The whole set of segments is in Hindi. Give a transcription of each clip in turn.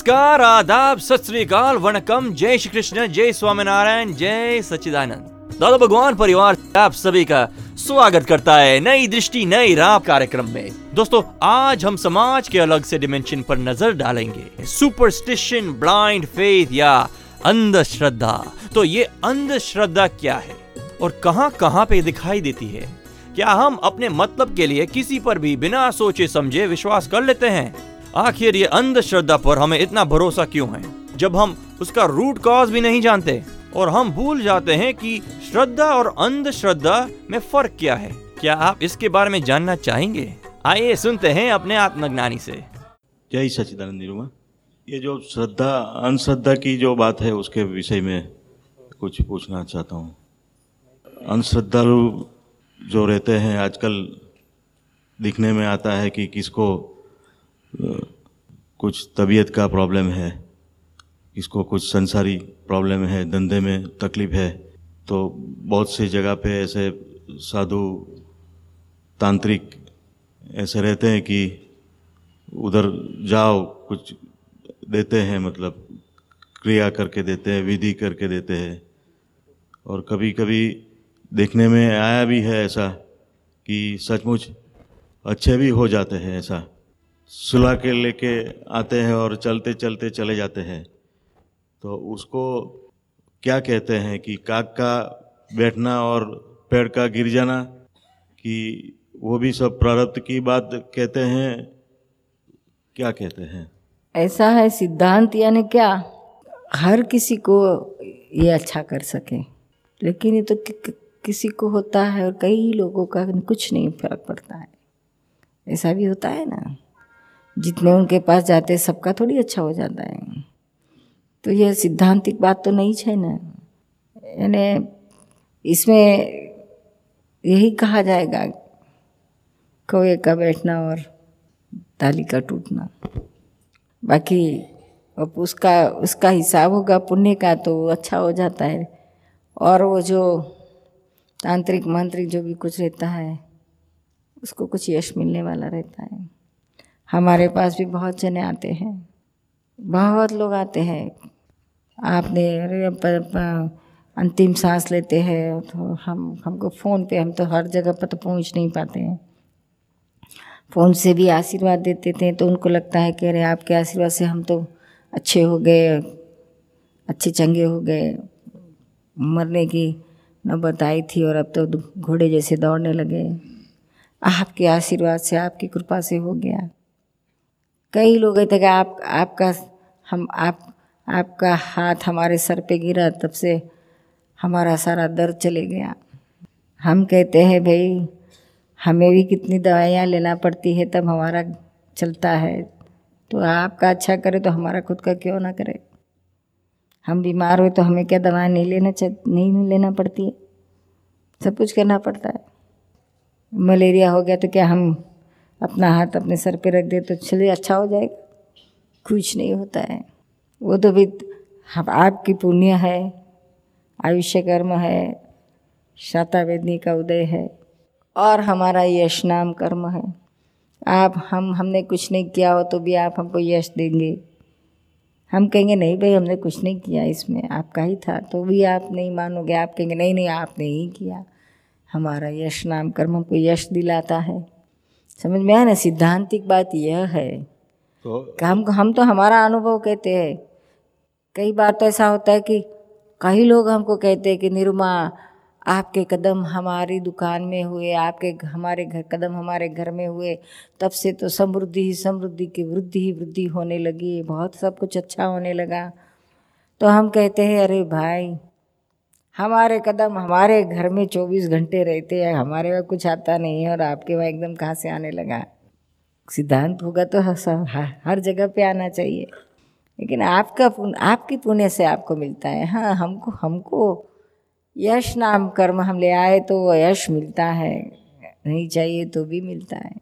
नमस्कार, आदाब, सत वणकम। जय श्री कृष्ण, जय स्वामीनारायण, जय सच्चिदानंद। दादा भगवान परिवार आप सभी का स्वागत करता है नई दृष्टि, नई राह कार्यक्रम में। दोस्तों, आज हम समाज के अलग से डिमेंशन पर नज़र डालेंगे। सुपरस्टिशन ब्लाइंड फेथ या अंधश्रद्धा। तो ये अंधश्रद्धा क्या है? और कहाँ कहाँ पे दिखाई देती है? क्या हम अपने मतलब के लिए किसी पर भी बिना सोचे समझे विश्वास कर लेते हैं? आखिर ये अंधश्रद्धा पर हमें इतना भरोसा क्यों है? जब हम उसका रूट कॉज भी नहीं जानते और हम भूल जाते हैं कि श्रद्धा और अंधश्रद्धा में फ़र्क क्या है। क्या आप इसके बारे में जानना चाहेंगे? आइए सुनते हैं अपने आत्मज्ञानी से। जय सच्चिदानंद निरुमा। ये जो श्रद्धा, अंधश्रद्धा की जो बात है, उसके विषय में कुछ पूछना चाहता हूँ। अंधश्रद्धालु जो रहते हैं, आजकल दिखने में आता है कि किसको कुछ तबीयत का प्रॉब्लम है, इसको कुछ संसारी प्रॉब्लम है, धंधे में तकलीफ़ है तो बहुत सी जगह पे ऐसे साधु तांत्रिक ऐसे रहते हैं कि उधर जाओ, कुछ देते हैं मतलब क्रिया करके देते हैं, विधि करके देते हैं। और कभी कभी देखने में आया भी है ऐसा कि सचमुच अच्छे भी हो जाते हैं ऐसा। सुला के लेके आते हैं और चलते चलते चले जाते हैं। तो उसको क्या कहते हैं कि काक का बैठना और पेड़ का गिर जाना कि वो भी सब प्रारब्ध की बात कहते हैं क्या कहते हैं? ऐसा है सिद्धांत यानी क्या? हर किसी को ये अच्छा कर सके लेकिन ये तो कि, कि, किसी को होता है और कई लोगों का कुछ नहीं फ़र्क पड़ता है। ऐसा भी होता है ना? जितने उनके पास जाते सबका थोड़ी अच्छा हो जाता है। तो यह सिद्धांतिक बात तो नहीं है ना। यानी इसमें यही कहा जाएगा कौए का बैठना और ताली का टूटना। बाकी अब उसका उसका हिसाब होगा पुण्य का तो अच्छा हो जाता है। और वो जो तांत्रिक मांत्रिक जो भी कुछ रहता है, उसको कुछ यश मिलने वाला रहता है। हमारे पास भी बहुत जने आते हैं। बहुत लोग आते हैं। आपने अरे अंतिम सांस लेते हैं तो हम, हमको फ़ोन पे, हम तो हर जगह पर तो पहुँच नहीं पाते हैं। फ़ोन से भी आशीर्वाद देते थे तो उनको लगता है कि अरे आपके आशीर्वाद से हम तो अच्छे हो गए, अच्छे चंगे हो गए। मरने की नौबत आई थी और अब तो घोड़े जैसे दौड़ने लगे। आपके आशीर्वाद से, आपकी कृपा से हो गया। कई लोग कहते कि आप, आपका, हम, आप, आपका हाथ हमारे सर पे गिरा, तब से हमारा सारा दर्द चले गया। हम कहते हैं, भाई, हमें भी कितनी दवाइयाँ लेना पड़ती है, तब हमारा चलता है। तो आपका अच्छा करे तो हमारा खुद का क्यों ना करे? हम बीमार हुए तो हमें क्या दवाएँ नहीं लेना चाह नहीं लेना पड़ती है? सब कुछ करना पड़ता है। मलेरिया हो गया तो क्या हम अपना हाथ अपने सर पे रख दे तो चलिए अच्छा हो जाएगा। कुछ नहीं होता है। वो तो भी आपकी पुण्य है, आयुष्य कर्म है, शाता वेदनी का उदय है और हमारा यश नाम कर्म है। आप हम, हमने कुछ नहीं किया हो तो भी आप हमको यश देंगे। हम कहेंगे, नहीं भाई, हमने कुछ नहीं किया इसमें, आपका ही था। तो भी आप नहीं मानोगे। आप कहेंगे, नहीं नहीं, आपने ही किया। हमारा यश नाम कर्म हमको यश दिलाता है। समझ में आया ना सिद्धांतिक बात यह है। तो कि हम हम तो हमारा अनुभव कहते हैं। कई बार तो ऐसा होता है कि कई लोग हमको कहते हैं कि निरुमा आपके कदम हमारी दुकान में हुए आपके हमारे घर कदम हमारे घर में हुए तब से तो समृद्धि ही समृद्धि की वृद्धि ही वृद्धि होने लगी बहुत सब कुछ अच्छा होने लगा। तो हम कहते हैं अरे भाई हमारे कदम हमारे घर में चौबीस घंटे रहते हैं, हमारे वहाँ कुछ आता नहीं है और आपके वहाँ एकदम कहाँ से आने लगा? सिद्धांत होगा तो हर जगह पे आना चाहिए। लेकिन आपका आपकी पुण्य से आपको मिलता है। हाँ हमको हमको यश नाम कर्म हम ले आए तो यश मिलता है। नहीं चाहिए तो भी मिलता है।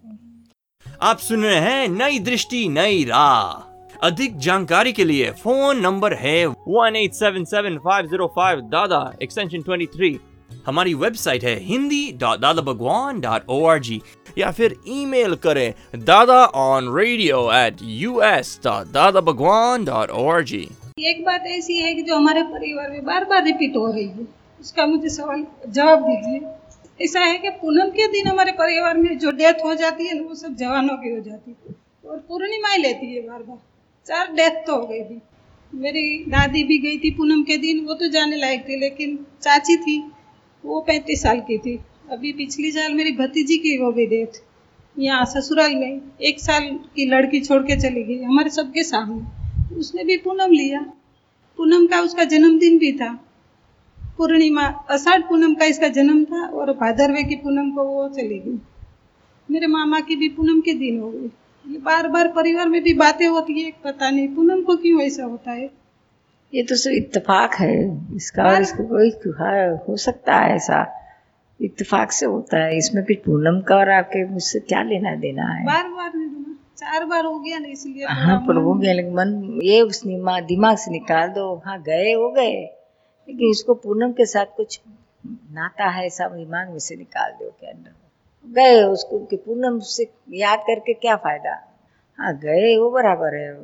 आप सुन रहे हैं नई दृष्टि, नई राह। अधिक जानकारी के लिए फ़ोन नंबर है one eight seven seven five zero five Dada extension twenty three हमारी वेबसाइट है Hindi dot Dada Bhagwan dot O R G या फिर ईमेल करें Dada on radio at U S dot Dada Bhagwan dot O R G एक बात ऐसी है कि जो हमारे परिवार में बार बार रिपीट हो रही है, उसका मुझे सवाल जवाब दीजिए। ऐसा है कि पूनम के दिन हमारे परिवार में जो डेथ हो जाती है वो सब जवानों की हो जाती है और पूर्णिमाएँ लेती है बार बार चार डेथ तो हो गई थी मेरी दादी भी गई थी पूनम के दिन, वो तो जाने लायक थी, लेकिन चाची थी, वो पैंतीस साल की थी। अभी पिछली साल मेरी भतीजी की हो गई डेथ यहाँ ससुराल में एक साल की लड़की छोड़ के चली गई, हमारे सबके सामने। उसने भी पूनम लिया। पूनम का उसका जन्मदिन भी था। पूर्णिमा अषाढ़ पूनम का इसका जन्म था और भादरवे की पूनम को वो चली गई। मेरे मामा की भी पूनम के दिन हो गई। ये बार बार परिवार में भी बातें होती है पता नहीं पूनम को क्यों ऐसा होता है? ये तो सिर्फ़ इत्तेफाक है इसका इसको कोई हाँ, हो सकता है ऐसा। इत्तेफाक से होता है इसमें कुछ पूनम का और आपके मुझसे क्या लेना देना है? बार बार चार बार हो गया ना इसलिए हाँ पर हो गया लेकिन मन ये उस निमा- दिमाग से निकाल दो हाँ गए हो गए। लेकिन इसको पूनम के साथ कुछ नाता है ऐसा दिमाग में से निकाल दो के अंदर। गए उसको कि पूनम से याद करके क्या फ़ायदा? हाँ गए वो बराबर है।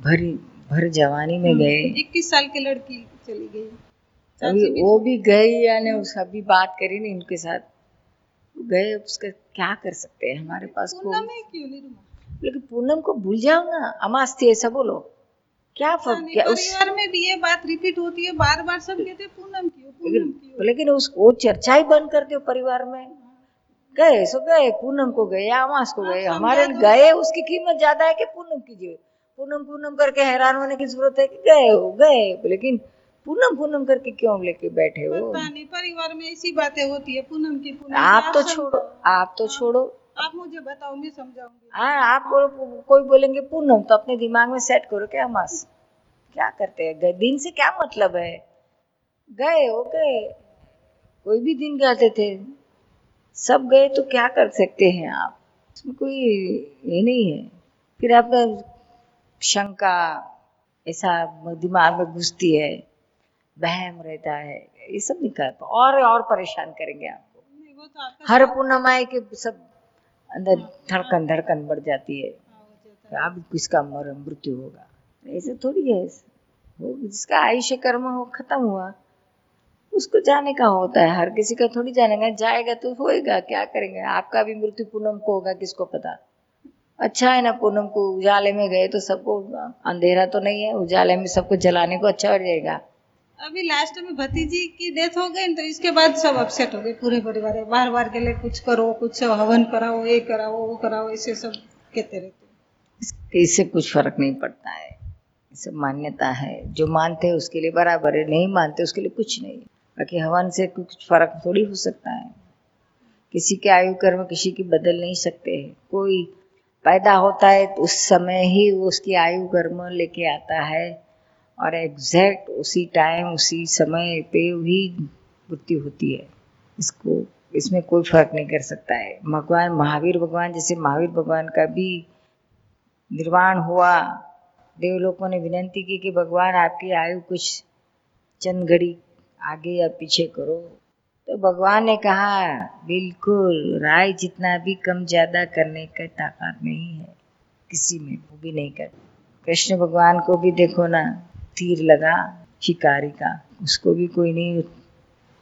भरी भर जवानी में गए। इक्कीस साल की लड़की चली गई। अभी वो भी गई यानी उस अभी बात करी नहीं उनके साथ। गए उसका क्या कर सकते हैं? हमारे पास को पूनम है क्यों नहीं रुमा? लेकिन पूनम को भूल जाओ ना। अमास थी ऐसा बोलो। क्या फ़र्क क्या उस में भी ये बात रिपीट होती है बार बार सब कहते हैं पूनम क्यों पूनम क्यों लेकिन उस वो चर्चा ही बंद कर दो परिवार में। गए सो गए पूनम को गए अमास को गए। हमारे गए उसकी कीमत ज़्यादा है कि पूनम की जो। पूनम पूनम करके हैरान होने की ज़रूरत है कि गए हो गए। लेकिन पूनम पूनम करके क्यों लेके बैठे हो? पता नहीं परिवार में ऐसी बातें होती है पूनम की पूनम आप तो छोड़ो आप तो छोड़ो। आप मुझे बताओ मैं समझाऊँगी। हाँ आप कोई बोलेंगे पूनम तो अपने दिमाग में सेट करो क्या अमास क्या करते हैं? गए दिन से क्या मतलब है? गए हो गए। कोई भी दिन जाते थे। सब गए तो क्या कर सकते हैं आप? इसमें कोई ये नहीं है। फिर आपका शंका ऐसा दिमाग में घुसती है बहम रहता है ये सब निकाल और और परेशान करेंगे आपको। तो हर पूर्णमाई के सब अंदर धड़कन धड़कन बढ़ जाती है। अब किसका मर मृत्यु होगा? ऐसे थोड़ी है। वो जिसका आयुष्य कर्म हो खत्म हुआ। उसको जाने का होता है? हर किसी का थोड़ी जाने का जाएगा तो होएगा क्या करेंगे? आपका भी मृत्यु पूनम को होगा किसको पता? अच्छा है ना पूनम को उजाले में गए तो सबको अंधेरा तो नहीं है उजाले में सबको जलाने को अच्छा हो जाएगा। अभी लास्ट में भतीजी की डेथ हो गई तो इसके बाद सब अपसेट हो गए पूरे परिवार बार बार के लिए कुछ करो कुछ हवन कराओ ये कराओ वो कराओ ऐसे सब कहते रहते इससे कुछ फ़र्क नहीं पड़ता है। मान्यता है। जो मानते हैं उसके लिए बराबर है नहीं मानते उसके लिए कुछ नहीं। बाकी हवन से कुछ फ़र्क थोड़ी हो सकता है। किसी के आयु कर्म किसी की बदल नहीं सकते हैं। कोई पैदा होता है तो उस समय ही वो उसकी आयु कर्म लेके आता है और एग्जैक्ट उसी टाइम उसी समय पे ही मृत्यु होती है। इसको, इसमें कोई फ़र्क नहीं कर सकता है। भगवान, महावीर भगवान जैसे महावीर भगवान का भी निर्वाण हुआ। देवलोकों ने विनंती की कि भगवान आपकी आयु कुछ चंद घड़ी आगे या पीछे करो। तो भगवान ने कहा, बिल्कुल, राय जितना भी कम ज़्यादा करने का ताकत नहीं है, किसी में वो भी नहीं कर। कृष्ण भगवान को भी देखो ना, तीर लगा, शिकारी का, उसको भी कोई नहीं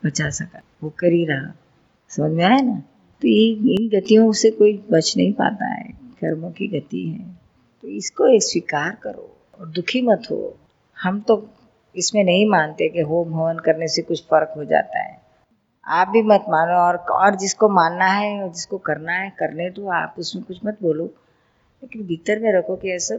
बचा सका, वो कर ही रहा। समझ में आया ना? तो ये, इन गतियों से कोई बच नहीं पाता है, कर्मों की गति है। तो इसको स्वीकार करो और दुखी मत हो। हम तो इसमें नहीं मानते कि होम हवन करने से कुछ फ़र्क हो जाता है। आप भी मत मानो और और जिसको मानना है और जिसको करना है करने दो आप उसमें कुछ मत बोलो। लेकिन भीतर में रखो कि ऐसा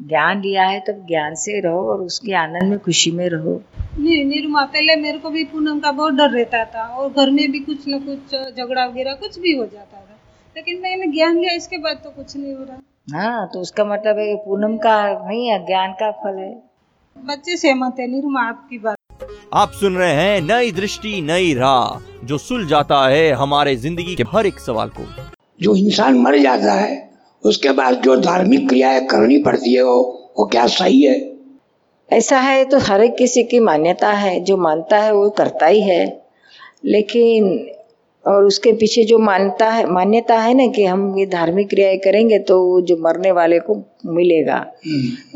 ज्ञान लिया है तब ज्ञान से रहो और उसके आनंद में खुशी में रहो। नहीं निरुमा पहले मेरे को भी पूनम का बहुत डर रहता था और घर में भी कुछ न कुछ झगड़ा वगैरह कुछ भी हो जाता था। लेकिन मैंने ज्ञान लिया इसके बाद तो कुछ नहीं हो रहा। हाँ तो उसका मतलब है पूनम का नहीं है ज्ञान का फल है। बच्चे सहमत है निरुमा आपकी बात। आप सुन रहे हैं नई दृष्टि नई राह जो सुल जाता है हमारे ज़िंदगी के हर एक सवाल को। जो इंसान मर जाता है उसके बाद जो धार्मिक क्रियाएँ करनी पड़ती है वो वो क्या सही है? ऐसा है तो हर एक किसी की मान्यता है जो मानता है वो करता ही है। लेकिन और उसके पीछे जो मान्यता है मान्यता है ना कि हम ये धार्मिक क्रियाएँ करेंगे तो वो जो मरने वाले को मिलेगा।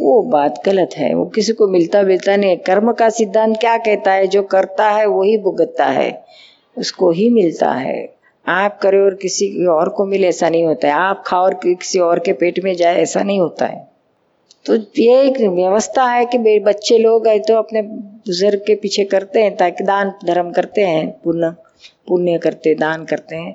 वो बात गलत है। वो किसी को मिलता मिलता नहीं है। कर्म का सिद्धांत क्या कहता है? जो करता है वही भुगतता है। उसको ही मिलता है। आप करे और किसी और को मिले ऐसा नहीं होता है। आप खाओ और किसी और के पेट में जाए ऐसा नहीं होता है। तो ये एक व्यवस्था है कि बच्चे लोग है तो अपने बुज़ुर्ग के पीछे करते हैं ताकि दान धर्म करते हैं पुण्य पुण्य करते दान करते हैं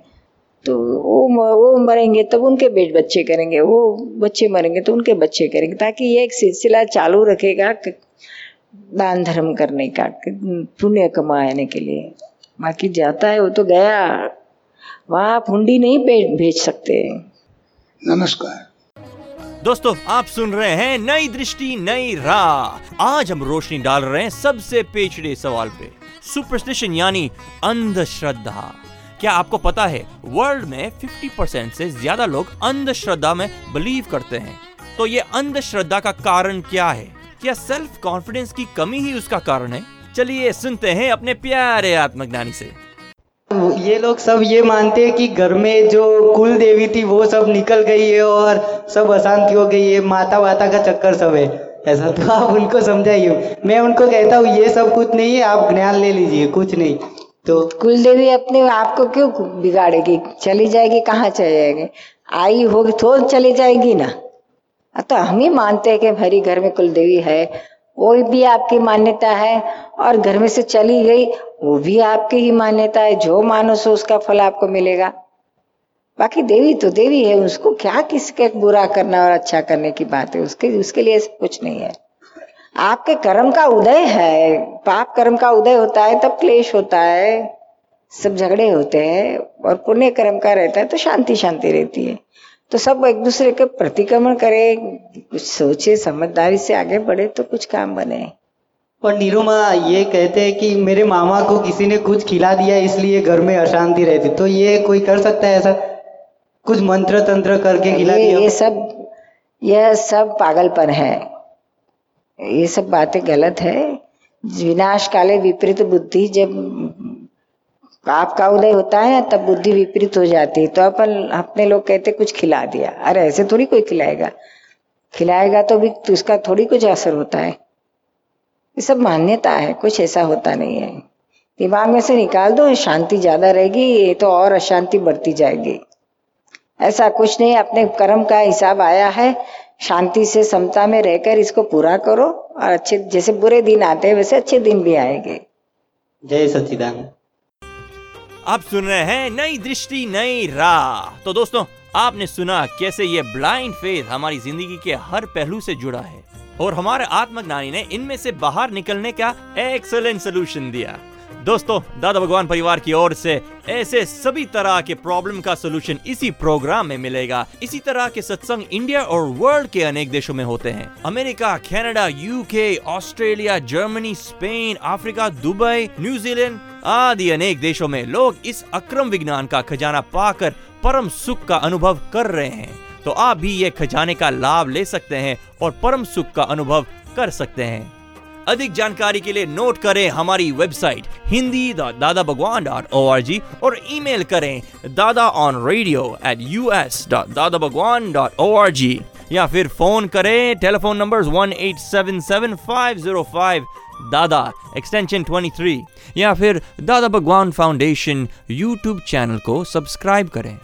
तो वो वो मरेंगे तब उनके बेट बच्चे करेंगे वो बच्चे मरेंगे तो उनके बच्चे करेंगे ताकि ये एक सिलसिला चालू रखेगा दान धर्म करने का पुण्य कमाने के लिए। बाकी जाता है वो तो गया वहाँ आप हुंडी नहीं भेज सकते। नमस्कार। दोस्तों आप सुन रहे हैं नई दृष्टि नई राह। आज हम रोशनी डाल रहे हैं सबसे पेचड़े सवाल पे। सुपरस्टिशन यानी अंधश्रद्धा। क्या आपको पता है वर्ल्ड में 50% से ज़्यादा लोग अंधश्रद्धा में बिलीव करते हैं? तो ये अंधश्रद्धा का कारण क्या है? क्या सेल्फ कॉन्फिडेंस की कमी ही उसका कारण है? चलिए सुनते हैं अपने प्यारे आत्मज्ञानी से। ये लोग सब ये मानते हैं कि घर में जो कुल देवी थी, वो सब निकल गई है और सब अशांति हो गई है। माता वाता का चक्कर सब है। ऐसा तो आप उनको समझाइए। मैं उनको कहता हूँ, ये सब कुछ नहीं है, आप ज्ञान ले लीजिए, कुछ नहीं। तो कुल देवी अपने आप को क्यों बिगाड़ेगी? चली जाएगी, कहाँ चली जाएगी? आई होगी तो चली जाएगी ना। तो हम ही मानते हैं कि हमारी घर में कुल देवी है, वो भी आपकी मान्यता है, और घर में से चली गई, वो भी आपकी ही मान्यता है। जो मानो सो उसका फल आपको मिलेगा। बाकी देवी तो देवी है, उसको क्या किसके बुरा करना और अच्छा करने की बात है? उसके उसके लिए कुछ नहीं है। आपके कर्म का उदय है, पाप कर्म का उदय होता है, तब क्लेश होता है, सब झगड़े होते हैं और पुण्य कर्म का रहता है तो शांति शांति रहती है। तो सब एक दूसरे के प्रतिक्रमण करे, कुछ सोचे, समझदारी से आगे बढ़े तो कुछ काम बने। और निरुमा ये कहते हैं कि मेरे मामा को किसी ने कुछ खिला दिया, इसलिए घर में अशांति रहती। तो ये कोई कर सकता है ऐसा? कुछ मंत्र तंत्र करके खिला ये ये सब यह सब पागलपन है। ये सब बातें गलत है। विनाश काले विपरीत बुद्धि जब पाप का उदय होता है तब बुद्धि विपरीत हो जाती है। तो अपन अपने लोग कहते कुछ खिला दिया। अरे ऐसे थोड़ी कोई खिलाएगा। खिलाएगा तो भी तो उसका थोड़ी कुछ असर होता है। ये सब मान्यता है कुछ ऐसा होता नहीं है। दिमाग में से निकाल दो शांति ज़्यादा रहेगी ये तो और अशांति बढ़ती जाएगी। ऐसा कुछ नहीं अपने कर्म का हिसाब आया है। शांति से समता में रहकर इसको पूरा करो और अच्छे जैसे बुरे दिन आते हैं वैसे अच्छे दिन भी आएँगे। जय सच्चिदानंद। आप सुन रहे हैं नई दृष्टि नई राह। तो दोस्तों आपने सुना कैसे ये ब्लाइंड फेथ हमारी ज़िंदगी के हर पहलू से जुड़ा है। और हमारे आत्मज्ञानी ने इनमें से बाहर निकलने का एक्सलेंट सोल्यूशन दिया। दोस्तों, दादा भगवान परिवार की ओर से ऐसे सभी तरह के प्रॉब्लम का सोल्यूशन इसी प्रोग्राम में मिलेगा। इसी तरह के सत्संग इंडिया और वर्ल्ड के अनेक देशों में होते हैं। America Canada UK Australia Germany Spain Africa Dubai New Zealand आदि अनेक देशों में लोग इस अक्रम विज्ञान का खजाना पाकर परम सुख का अनुभव कर रहे हैं। तो आप भी ये खजाने का लाभ ले सकते हैं और परम सुख का अनुभव कर सकते हैं। अधिक जानकारी के लिए नोट करें हमारी वेबसाइट, हिंदी दादा Bhagwan dot O R G और ईमेल करें Dada on radio at U S dot Dada Bhagwan dot O R G या फिर फ़ोन करें telephone number one eight seven seven five zero five Dada extension 23 या फिर Dada Bhagwan foundation YouTube channel को सब्सक्राइब करें।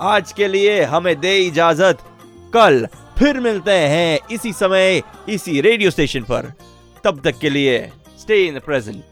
आज के लिए हमें दे इजाज़त। कल फिर मिलते हैं इसी समय, इसी रेडियो स्टेशन पर। तब तक के लिए स्टे इन द प्रेजेंट